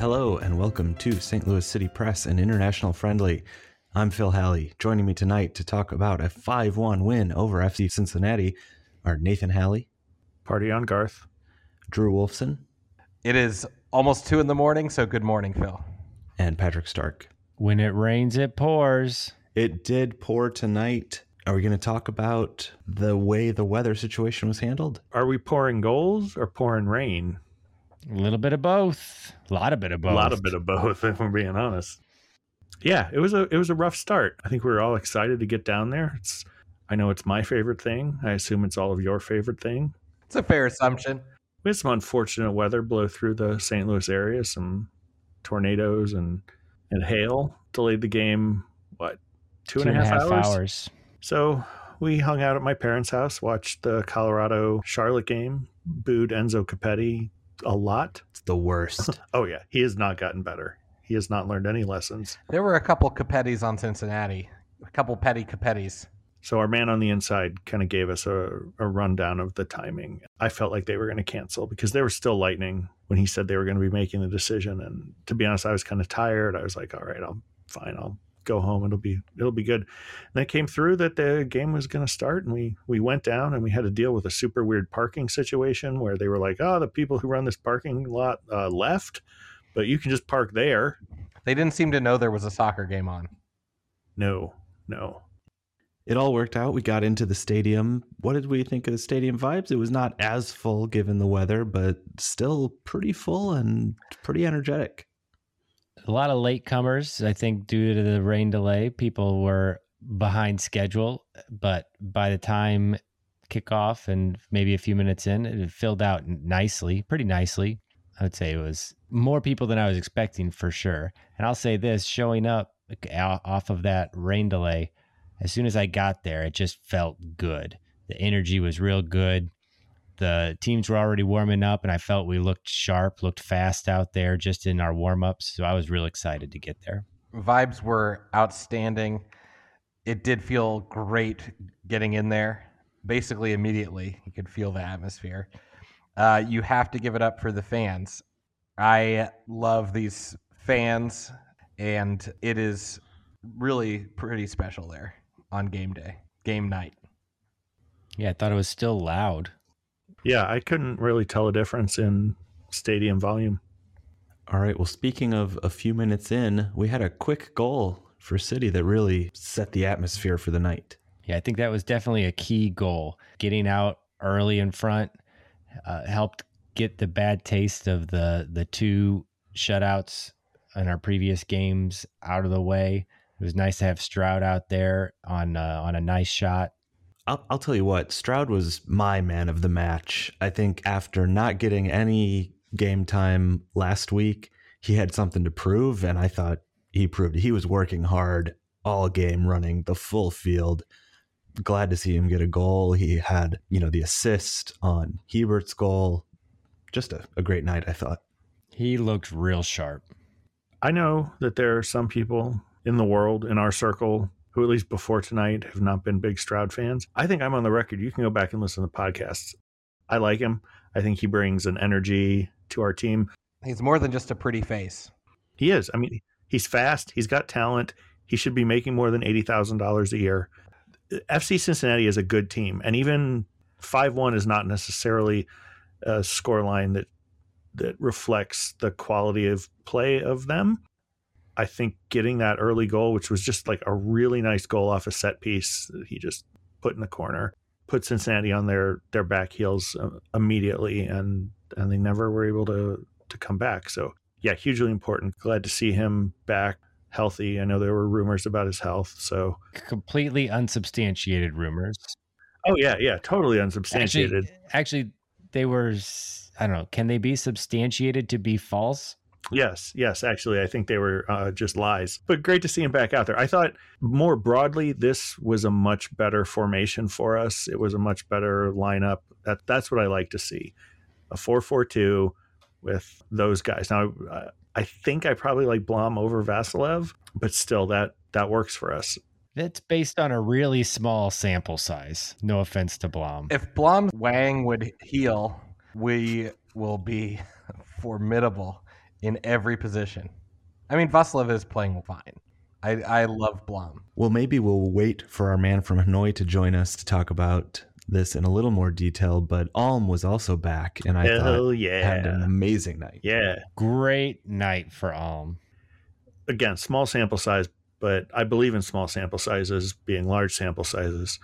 Hello, and welcome to St. Louis City Press and International Friendly. I'm Phil Halley. Joining me tonight to talk about a 5 1 win over FC Cincinnati are Nathan Halley, Party on Garth. Drew Wolfson, It is almost two in the morning, so good morning, Phil. and Patrick Stark. When it rains, it pours. It did pour tonight. Are we going to talk about the way the weather situation was handled? Are we pouring goals or pouring rain? A little bit of both. A lot of bit of both. A lot of bit of both, if we're being honest. Yeah, it was a it was a rough start. I think we were all excited to get down there. It's I know it's my favorite thing. I assume it's all of your favorite thing. It's a fair assumption. We had some unfortunate weather blow through the St. Louis area, some tornadoes and and hail delayed the game. What two and a half, hours? hours. So we hung out at my parents' house, watched the Colorado Charlotte game, booed Enzo Copetti a lot. It's the worst. Oh yeah, he has not gotten better. He has not learned any lessons. There were a couple Copettis on Cincinnati, a couple petty Copettis. So our man on the inside kind of gave us a, a rundown of the timing. I felt like they were going to cancel because they were still lightning when he said they were going to be making the decision. And to be honest, I was kind of tired. I was like, all right, I'm fine. I'll go home. It'll be it'll be good. And it came through that the game was going to start, and we we went down and we had to deal with a super weird parking situation where they were like, oh, the people who run this parking lot uh, left, but you can just park there. They didn't seem to know there was a soccer game on. No, no. it all worked out. We got into the stadium. What did we think of the stadium vibes? It was not as full given the weather, but still pretty full and pretty energetic. A lot of latecomers, I think, due to the rain delay. People were behind schedule, but by the time kickoff and maybe a few minutes in, it filled out nicely, pretty nicely. I would say it was more people than I was expecting for sure. And I'll say this showing up off of that rain delay, as soon as I got there, it just felt good. The energy was real good. The teams were already warming up, and I felt we looked sharp, looked fast out there just in our warm ups. So I was real excited to get there. Vibes were outstanding. It did feel great getting in there. Basically, immediately, you could feel the atmosphere. Uh, you have to give it up for the fans. I love these fans, and it is really pretty special there on game day, game night. Yeah, I thought it was still loud. Yeah, I couldn't really tell a difference in stadium volume. All right. Well, speaking of a few minutes in, we had a quick goal for City that really set the atmosphere for the night. Yeah, I think that was definitely a key goal. Getting out early in front uh, helped get the bad taste of the the two shutouts in our previous games out of the way. It was nice to have Stroud out there on uh, on a nice shot. I'll, I'll tell you what, Stroud was my man of the match. I think after not getting any game time last week, he had something to prove, and I thought he proved it. He was working hard all game, running the full field. Glad to see him get a goal. He had, you know, the assist on Hiebert's goal. Just a, a great night, I thought. He looked real sharp. I know that there are some people in the world, in our circle, who at least before tonight have not been big Stroud fans. I think I'm on the record. You can go back and listen to the podcasts. I like him. I think he brings an energy to our team. He's more than just a pretty face. He is. I mean, he's fast. He's got talent. He should be making more than eighty thousand dollars a year. FC Cincinnati is a good team, and even five one is not necessarily a scoreline that that reflects the quality of play of them. I think getting that early goal, which was just like a really nice goal off a set piece, that he just put in the corner, put Cincinnati on their their back heels uh, immediately, and and they never were able to to come back. So yeah, hugely important. Glad to see him back healthy. I know there were rumors about his health, so Completely unsubstantiated rumors. oh yeah, yeah, totally unsubstantiated. Actually, actually, they were. I don't know. Can they be substantiated to be false? Yes, yes. Actually, I think they were uh, just lies. But great to see him back out there. I thought more broadly, this was a much better formation for us. It was a much better lineup. That that's what I like to see. A four-four-two with those guys. Now, uh, I think I probably like Blom over Vassilev, but still, that that works for us. It's based on a really small sample size. No offense to Blom. If Blom Wang would heal, we will be formidable in every position. I mean, Vassilev is playing fine. I, I love Blom. Well, maybe we'll wait for our man from Hanoi to join us to talk about this in a little more detail. But Alm was also back, and I Hell thought yeah. had an amazing night. Yeah. Great night for Alm. Again, small sample size, but I believe in small sample sizes being large sample sizes.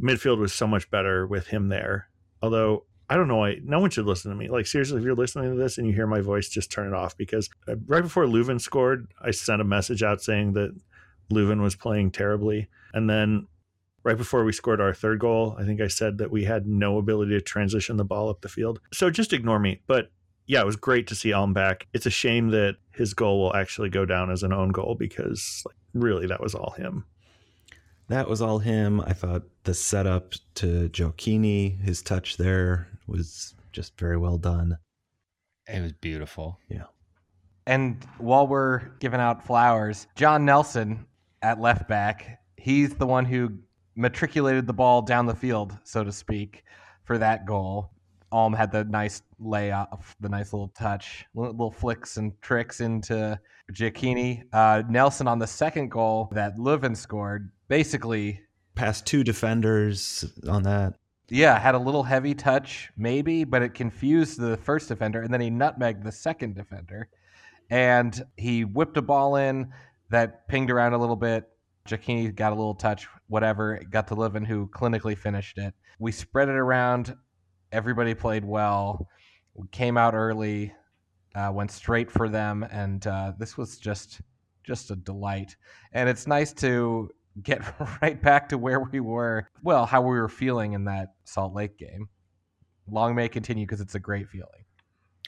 Midfield was so much better with him there. Although I don't know why no one should listen to me. Like seriously, if you're listening to this and you hear my voice, just turn it off because uh, right before Löwen scored, I sent a message out saying that Löwen was playing terribly, and then right before we scored our third goal, I think I said that we had no ability to transition the ball up the field. So just ignore me. But yeah, it was great to see Alm back. It's a shame that his goal will actually go down as an own goal because like, really that was all him. That was all him. I thought the setup to Gioacchini, his touch there was just very well done. It was beautiful. Yeah. And while we're giving out flowers, John Nelson at left back, he's the one who matriculated the ball down the field, so to speak, for that goal. Alm had the nice layoff, the nice little touch, little, little flicks and tricks into Gioacchini. Uh, Nelson on the second goal that Löwen scored, basically, Past two defenders on that. Yeah, had a little heavy touch, maybe, but it confused the first defender, and then he nutmegged the second defender. And he whipped a ball in that pinged around a little bit. Gioacchini got a little touch, whatever. Got to Löwen, who clinically finished it. We spread it around. Everybody played well. We came out early, uh, went straight for them, and uh, this was just just a delight. And it's nice to get right back to where we were. Well, how we were feeling in that Salt Lake game. Long may continue because it's a great feeling.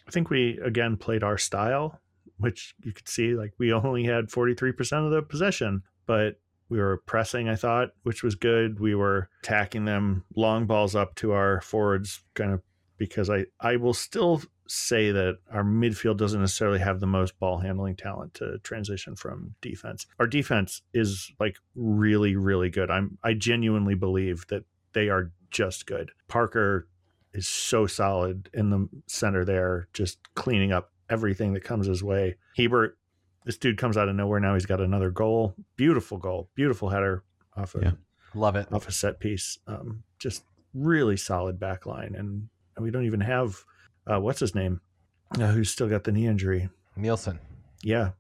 I think we again played our style, which you could see like we only had 43% of the possession, but we were pressing, I thought, which was good. We were attacking them long balls up to our forwards kind of because I I will still say that our midfield doesn't necessarily have the most ball handling talent to transition from defense. Our defense is like really really good. I'm I genuinely believe that they are just good. Parker is so solid in the center there, just cleaning up everything that comes his way. Hiebert, this dude comes out of nowhere now. He's got another goal. Beautiful goal. Beautiful header off of Yeah. Love it. off a set piece. Um, just really solid back line. And we don't even have uh, what's his name? Uh, who's still got the knee injury. Nilsson. Yeah.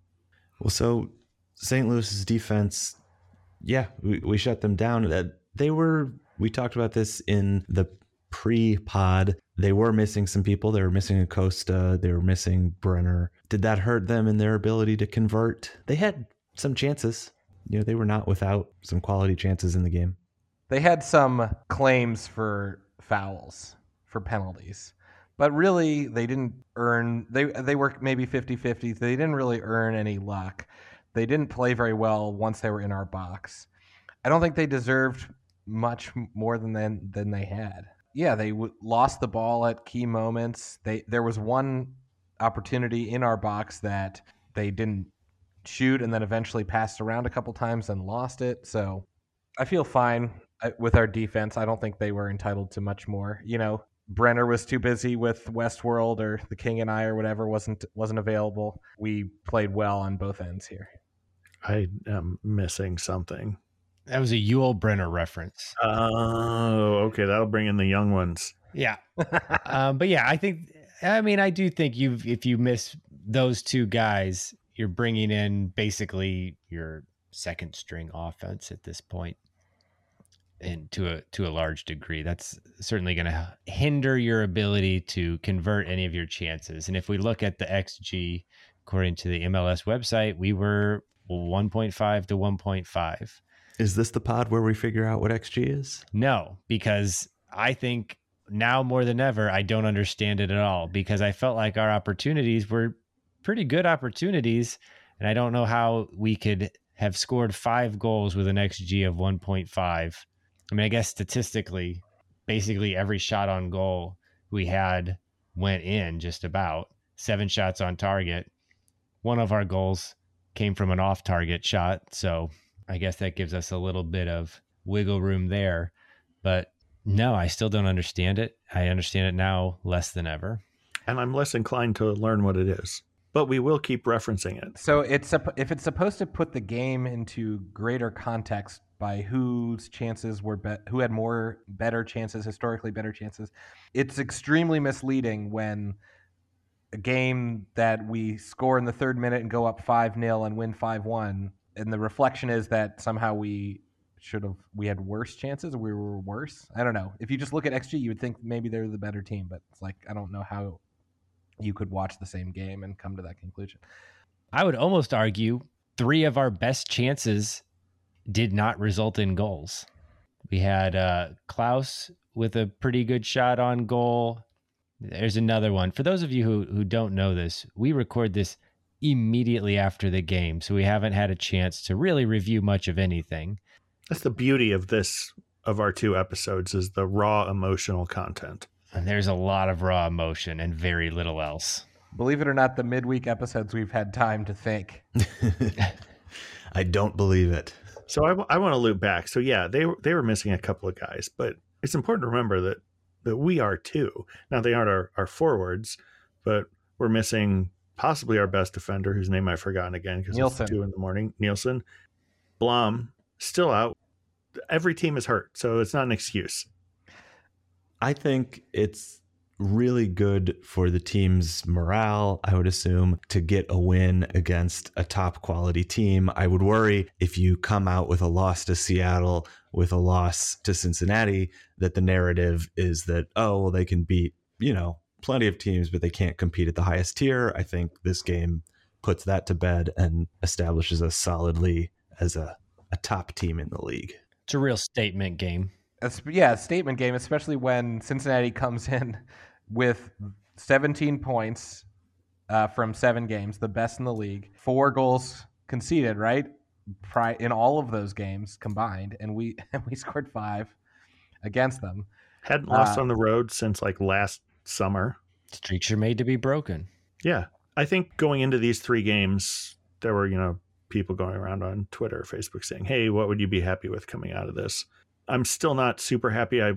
Well, so St. Louis's defense, yeah, we, we shut them down. Uh, They were, we talked about this in the pre pod. They were missing some people. They were missing Acosta. They were missing Brenner. Did that hurt them in their ability to convert? They had some chances. You know, they were not without some quality chances in the game. They had some claims for fouls, for penalties. But really they didn't earn they they were maybe 50-50. They didn't really earn any luck. They didn't play very well once they were in our box. I don't think they deserved much more than than, than they had. Yeah, they w- lost the ball at key moments. They there was one opportunity in our box that they didn't shoot and then eventually passed around a couple times and lost it. So I feel fine uh, with our defense. I don't think they were entitled to much more. You know, Brenner was too busy with Westworld or The King and I or whatever wasn't wasn't available. We played well on both ends here. I am missing something. That was a Yul Brynner reference. Oh, okay. That'll bring in the young ones. Yeah. um, but yeah, I think, I mean, I do think you, if you miss those two guys, you're bringing in basically your second string offense at this point and to a to a large degree that's certainly going to hinder your ability to convert any of your chances and if we look at the xg according to the MLS website we were 1.5 to 1.5 Is this the pod where we figure out what XG is? no, because I think now more than ever, I don't understand it at all because I felt like our opportunities were pretty good opportunities. And I don't know how we could have scored five goals with an XG of 1.5. I mean, I guess statistically, basically every shot on goal we had went in just about seven shots on target. One of our goals came from an off target shot. So I guess that gives us a little bit of wiggle room there. But no, I still don't understand it. I understand it now less than ever. And I'm less inclined to learn what it is. but we will keep referencing it. So it's if it's supposed to put the game into greater context by whose chances were who had more better chances historically better chances, it's extremely misleading when a game that we score in the third minute and go up five 0 and win five one, and the reflection is that somehow we should have we had worse chances we were worse? I don't know. If you just look at xg you would think maybe they're the better team but it's like i don't know how you could watch the same game and come to that conclusion. I would almost argue three of our best chances did not result in goals we had uh, Klauss with a pretty good shot on goal there's another one for those of you who, who don't know this we record this immediately after the game so we haven't had a chance to really review much of anything that's the beauty of this of our two episodes is the raw emotional content. And there's a lot of raw emotion and very little else. Believe it or not, the midweek episodes we've had time to think. I don't believe it. So I, I want to loop back. So yeah, they they were missing a couple of guys, but it's important to remember that that we are too. Now they aren't our, our forwards, but we're missing possibly our best defender, whose name I've forgotten again because it's two in the morning. Nilsson, Blom, still out. Every team is hurt, so it's not an excuse. I think it's really good for the team's morale, I would assume, to get a win against a top quality team. I would worry if you come out with a loss to Seattle, with a loss to Cincinnati, that the narrative is that, oh, well, they can beat, you know, plenty of teams, but they can't compete at the highest tier. I think this game puts that to bed and establishes us solidly as a a top team in the league. It's a real statement game. Yeah, a statement game, especially when Cincinnati comes in with 17 points uh, from seven games, the best in the league, four goals conceded, right? In all of those games combined, and we and we scored five against them. Hadn't lost uh, on the road since like last summer. Streaks are made to be broken. Yeah, I think going into these three games, there were you know people going around on Twitter, Facebook saying, "Hey, what would you be happy with coming out of this?" I'm still not super happy. I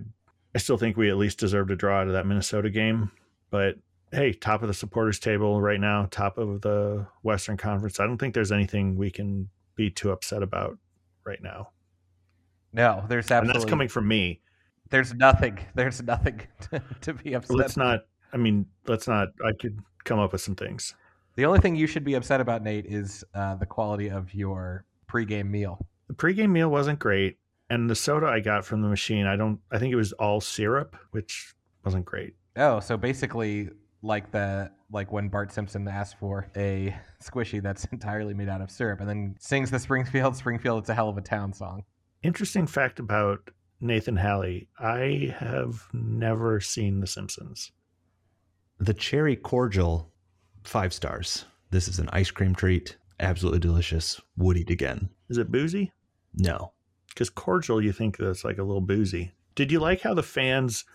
I still think we at least deserve to draw out of that Minnesota game, but hey, top of the supporters table right now, top of the Western Conference. I don't think there's anything we can be too upset about right now. No, there's absolutely. And that's coming from me. There's nothing. There's nothing to, to be upset. Let's not. I mean, let's not. I could come up with some things. The only thing you should be upset about, Nate, is uh, the quality of your pregame meal. The pregame meal wasn't great, and the soda I got from the machine, I don't. I think it was all syrup, which wasn't great. Oh, so basically, like the like when Bart Simpson asks for a squishy that's entirely made out of syrup, and then sings the Springfield, Springfield, it's a hell of a town song. Interesting fact about Nathan Halley: I have never seen The Simpsons. The cherry cordial five stars. This is an ice cream treat. Absolutely delicious. Would eat again. Is it boozy? No. Because cordial, you think that's like a little boozy. Did you like how the fans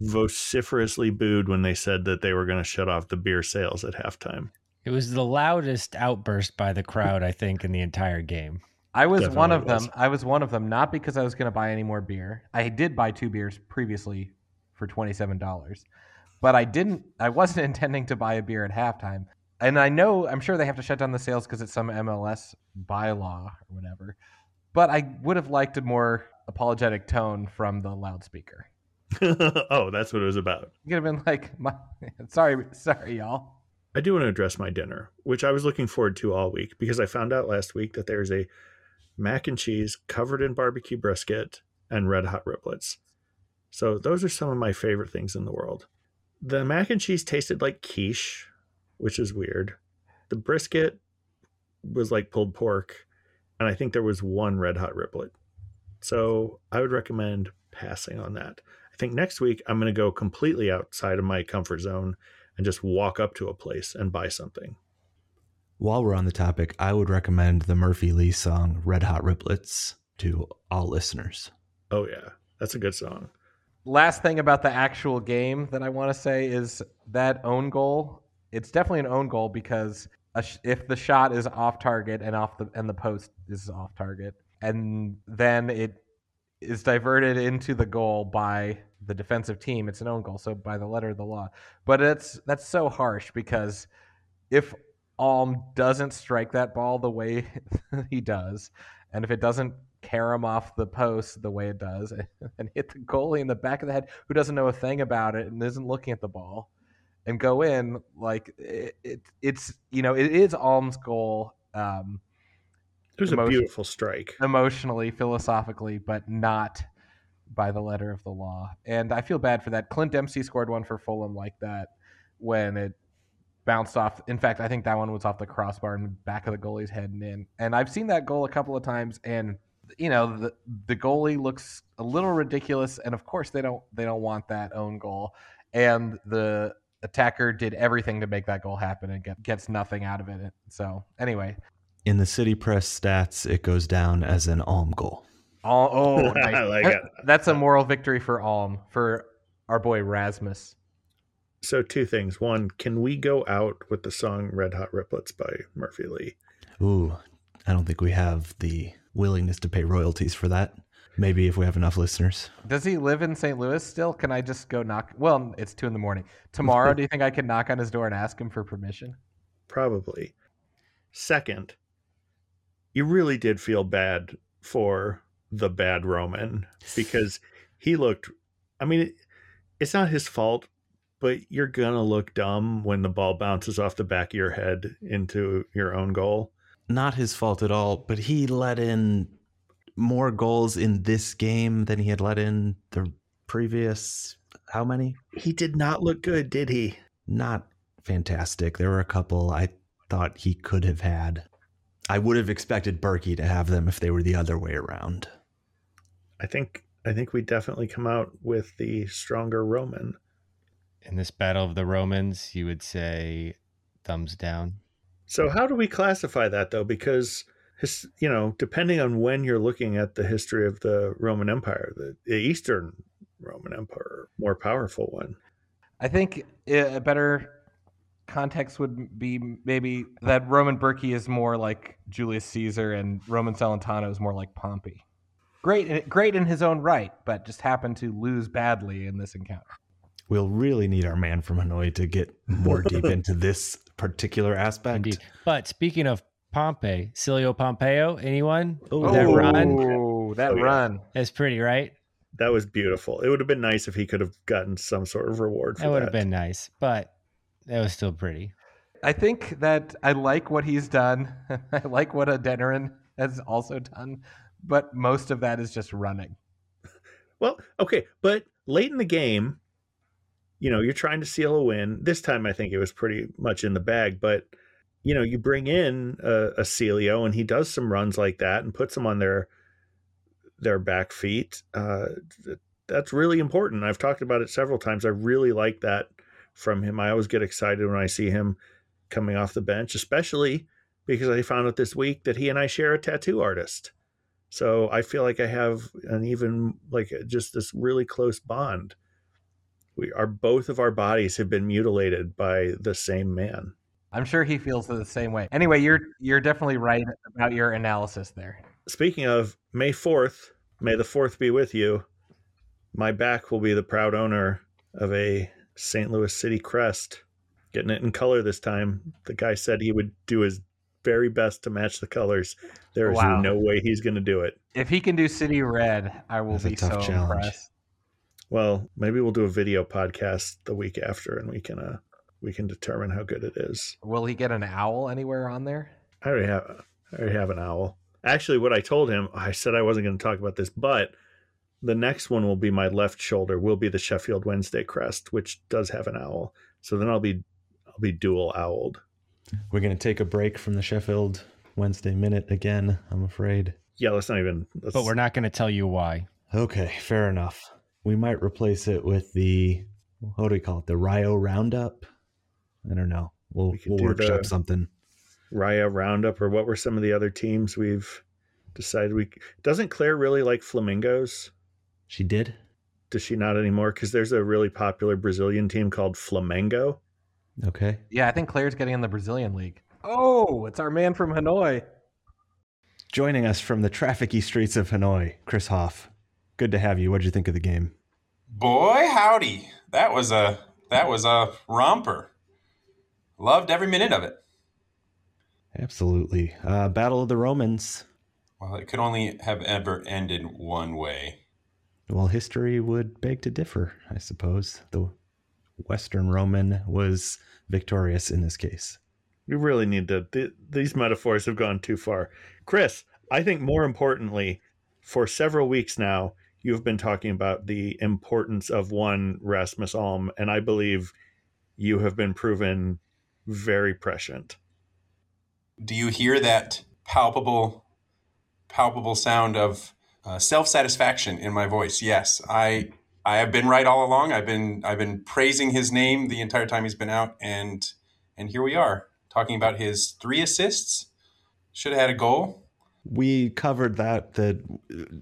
vociferously booed when they said that they were going to shut off the beer sales at halftime? It was the loudest outburst by the crowd, I think, in the entire game. I was Definitely one of was. them. I was one of them, not because I was going to buy any more beer. I did buy two beers previously for $27 but I didn't. I wasn't intending to buy a beer at halftime. And I know, I'm sure they have to shut down the sales because it's some MLS bylaw or whatever. But I would have liked a more apologetic tone from the loudspeaker. oh, that's what it was about. You could have been like, my, "Sorry, sorry, y'all." I do want to address my dinner, which I was looking forward to all week because I found out last week that there's a mac and cheese covered in barbecue brisket and red hot riplets. So those are some of my favorite things in the world. The mac and cheese tasted like quiche, which is weird. The brisket was like pulled pork, and I think there was one red hot riplet. So I would recommend passing on that. I think next week I'm going to go completely outside of my comfort zone and just walk up to a place and buy something. While we're on the topic, I would recommend the Murphy Lee song Red Hot Riplets to all listeners. Oh, yeah. That's a good song last thing about the actual game that I want to say is that own goal. It's definitely an own goal because sh- if the shot is off target and off the and the post is off target, and then it is diverted into the goal by the defensive team, it's an own goal. So by the letter of the law, but it's that's so harsh because if Alm doesn't strike that ball the way he does, and if it doesn't carry him off the post the way it does, and hit the goalie in the back of the head who doesn't know a thing about it and isn't looking at the ball, and go in like it, it it's you know it is Alm's goal. Um, it was a beautiful strike, emotionally, philosophically, but not by the letter of the law. And I feel bad for that. Clint Dempsey scored one for Fulham like that when it bounced off. In fact, I think that one was off the crossbar and back of the goalie's head and in. And I've seen that goal a couple of times, and you know the the goalie looks a little ridiculous. And of course, they don't they don't want that own goal. And the attacker did everything to make that goal happen and get, gets nothing out of it. So anyway, in the city press stats, it goes down as an Alm goal. Oh, oh nice. like that, that's a moral victory for Alm for our boy Rasmus. So two things. One, can we go out with the song "Red Hot Riplets" by Murphy Lee? Ooh, I don't think we have the willingness to pay royalties for that. Maybe if we have enough listeners. Does he live in St. Louis still? Can I just go knock? Well, it's two in the morning. Tomorrow, do you think I can knock on his door and ask him for permission? Probably. Second, you really did feel bad for the bad Roman because he looked. I mean, it's not his fault, but you're gonna look dumb when the ball bounces off the back of your head into your own goal. Not his fault at all, but he let in more goals in this game than he had let in the previous how many? He did not look good, did he? Not fantastic. There were a couple I thought he could have had. I would have expected Bürki to have them if they were the other way around. I think I think we definitely come out with the stronger Roman. In this battle of the Romans, you would say thumbs down. So how do we classify that though? Because his, you know, depending on when you're looking at the history of the Roman Empire, the, the Eastern Roman Empire, more powerful one. I think eh, a better context would be maybe that Roman Bürki is more like Julius Caesar and Roman Celentano is more like Pompey. Great, eh, great in his own right, but just happened to lose badly in this encounter. We'll really need our man from Hanoi to get more deep into this particular aspect. Indeed. But speaking of Pompey, Celio Pompeu, anyone? Oh, that run. That oh, run. That's pretty, right? That was beautiful. It would have been nice if he could have gotten some sort of reward for that. would have been nice, but that was still pretty. I think that I like what he's done. I like what Adeniran has also done, but most of that is just running. Well, okay, but late in the game, you know, you're trying to seal a win. This time, I think it was pretty much in the bag, but you know, you bring in a, a Celio and he does some runs like that and puts them on their their back feet. Uh, that's really important. I've talked about it several times. I really like that from him. I always get excited when I see him coming off the bench, especially because I found out this week that he and I share a tattoo artist. So I feel like I have an even like just this really close bond. We are both of our bodies have been mutilated by the same man. I'm sure he feels the same way. Anyway, you're you're definitely right about your analysis there. Speaking of May 4th, may the 4th be with you. My back will be the proud owner of a St. Louis City crest. Getting it in color this time. The guy said he would do his very best to match the colors. There is wow. no way he's going to do it. If he can do City Red, I will That's be so challenge. impressed. Well, maybe we'll do a video podcast the week after, and we can uh we can determine how good it is. Will he get an owl anywhere on there? I already have I already have an owl. Actually, what I told him, I said I wasn't going to talk about this, but the next one will be my left shoulder. Will be the Sheffield Wednesday crest, which does have an owl. So then I'll be I'll be dual owled. We're going to take a break from the Sheffield Wednesday minute again. I'm afraid. Yeah, let's not even. Let's... But we're not going to tell you why. Okay, fair enough. We might replace it with the what do we call it? The Rio Roundup. I don't know. We'll we we'll workshop something. Raya Roundup, or what were some of the other teams we've decided we doesn't Claire really like flamingos? She did. Does she not anymore? Because there's a really popular Brazilian team called Flamengo. Okay. Yeah, I think Claire's getting in the Brazilian league. Oh, it's our man from Hanoi. Joining us from the trafficy streets of Hanoi, Chris Hoff. Good to have you. What'd you think of the game? Boy, howdy. That was a that was a romper. Loved every minute of it. Absolutely. Uh, Battle of the Romans. Well, it could only have ever ended one way. Well, history would beg to differ, I suppose. The Western Roman was victorious in this case. We really need to. Th- these metaphors have gone too far. Chris, I think more importantly, for several weeks now, you've been talking about the importance of one Rasmus Alm, and I believe you have been proven very prescient. Do you hear that palpable, palpable sound of uh, self-satisfaction in my voice? Yes, I I have been right all along. I've been I've been praising his name the entire time he's been out, and and here we are talking about his three assists. Should have had a goal. We covered that. That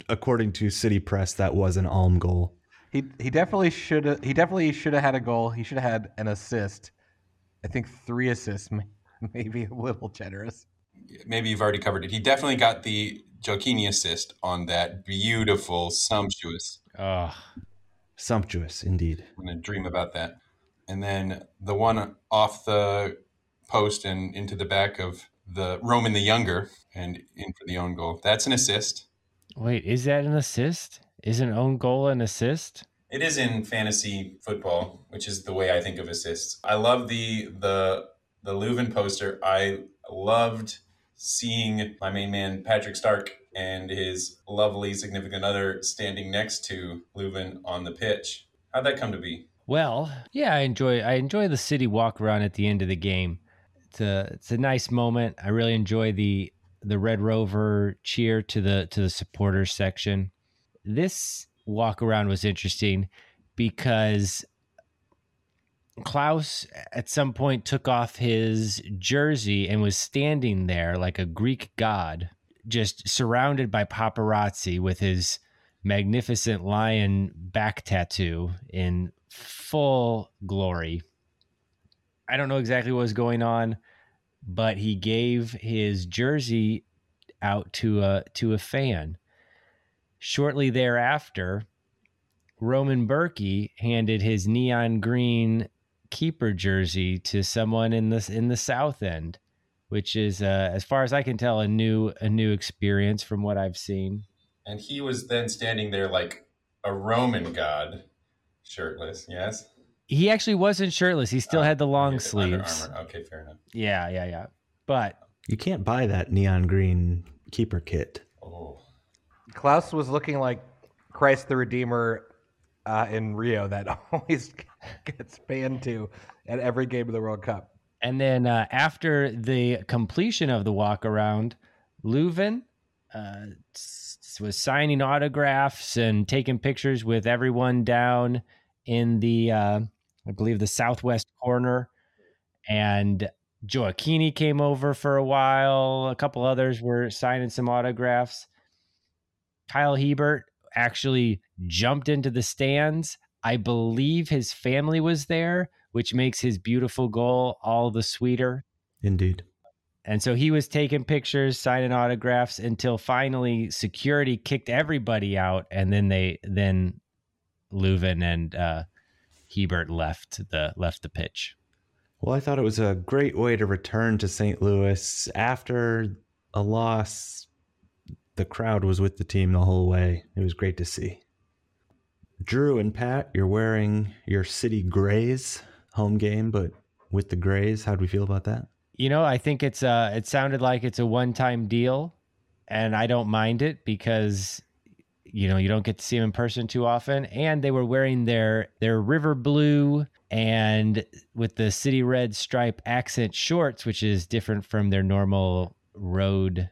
according to City Press, that was an Alm goal. He he definitely should have. He definitely should have had a goal. He should have had an assist. I think three assists, may maybe a little generous. Maybe you've already covered it. He definitely got the Gioacchini assist on that beautiful, sumptuous. Oh, Sumptuous, indeed. I'm gonna dream about that. And then the one off the post and into the back of the Roman the Younger and in for the own goal. That's an assist. wait, is that an assist? Is an own goal an assist? It is in fantasy football, which is the way I think of assists. I love the the the Löwen poster. I loved seeing my main man Patrick Stark and his lovely significant other standing next to Löwen on the pitch. How'd that come to be? Well, yeah, I enjoy I enjoy the city walk around at the end of the game. It's a it's a nice moment. I really enjoy the the Red Rover cheer to the to the supporters section. This walk around was interesting because Klauss at some point took off his jersey and was standing there like a Greek god, just surrounded by paparazzi with his magnificent lion back tattoo in full glory. I don't know exactly what was going on, but he gave his jersey out to a to a fan. Shortly thereafter, Roman Berkey handed his neon green keeper jersey to someone in the in the South End, which is, uh, as far as I can tell, a new a new experience from what I've seen. And he was then standing there like a Roman god, shirtless. Yes. He actually wasn't shirtless. He still Oh, had the long Okay, the Under sleeves. Armour. Okay, fair enough. Yeah, yeah, yeah. But You can't buy that neon green keeper kit. Oh, Klauss was looking like Christ the Redeemer uh, in Rio that always gets banned to at every game of the World Cup. And then uh, after the completion of the walk around, Löwen uh, was signing autographs and taking pictures with everyone down in the, uh, I believe, the southwest corner. And Gioacchini came over for a while. A couple others were signing some autographs. Kyle Hiebert actually jumped into the stands. I believe his family was there, which makes his beautiful goal all the sweeter. Indeed. And so he was taking pictures, signing autographs until finally security kicked everybody out, and then they then Löwen and uh, Hiebert left the left the pitch. Well, I thought it was a great way to return to St. Louis after a loss. The crowd was with the team the whole way. It was great to see. Drew and Pat, you're wearing your city grays home game, but with the grays, how'd we feel about that? You know, I think it's uh it sounded like it's a one time deal, and I don't mind it because you know you don't get to see them in person too often. And they were wearing their their river blue and with the city red stripe accent shorts, which is different from their normal road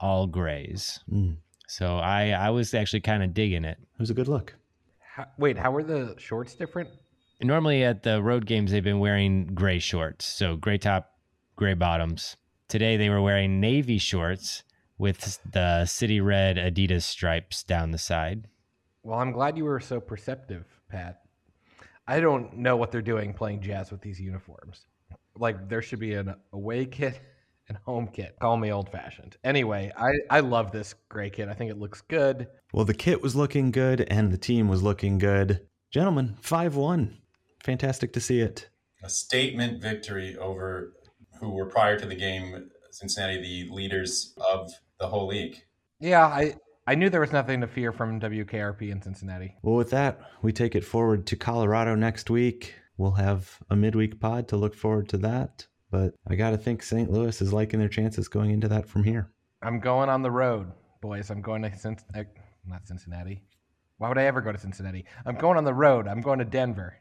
all grays. Mm, So I I was actually kind of digging it. it was a good look. How, wait, how were the shorts different? Normally at the road games they've been wearing gray shorts, so gray top, gray bottoms. Today they were wearing navy shorts with the city red Adidas stripes down the side. Well, I'm glad you were so perceptive, Pat. I don't know what they're doing playing jazz with these uniforms. Like there should be an away kit and home kit. Call me old fashioned. Anyway, I, I love this gray kit. I think it looks good. Well, the kit was looking good and the team was looking good. Gentlemen, 5 1. Fantastic to see it. a statement victory over who were prior to the game Cincinnati the leaders of the whole league. Yeah, I I knew there was nothing to fear from WKRP in Cincinnati. Well, with that, we take it forward to Colorado next week. We'll have a midweek pod to look forward to that. But I got to think St. Louis is liking their chances going into that from here. I'm going on the road, boys. I'm going to Cincinnati. Uh, not Cincinnati. Why would I ever go to Cincinnati? I'm going on the road. I'm going to Denver.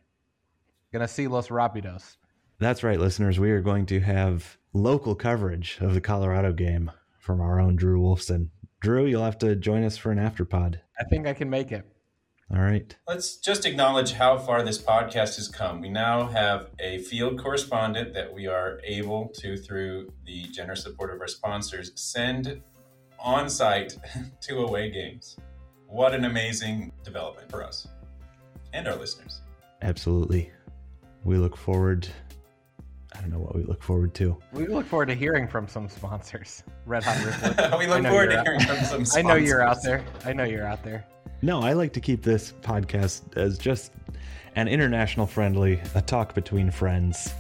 Gonna see Los Rapidos. That's right, listeners. We are going to have local coverage of the Colorado game from our own Drew Wolfson. Drew, you'll have to join us for an afterpod. I think I can make it. All right. Let's just acknowledge how far this podcast has come. We now have a field correspondent that we are able to, through the generous support of our sponsors, send on site to away games. What an amazing development for us and our listeners. Absolutely. We look forward. I don't know what we look forward to. We look forward to hearing from some sponsors. Red Hot Ripley. we look forward to out- hearing from some sponsors. I know you're out there. I know you're out there. No, I like to keep this podcast as just an international friendly, a talk between friends.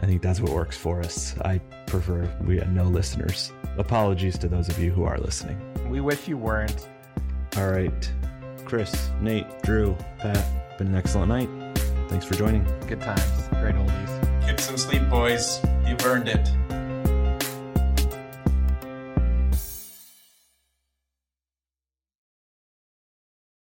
I think that's what works for us. I prefer we had no listeners. Apologies to those of you who are listening. We wish you weren't. All right. Chris, Nate, Drew, Pat, been an excellent night. Thanks for joining. Good times. Great oldies. Get some sleep, boys. You've earned it.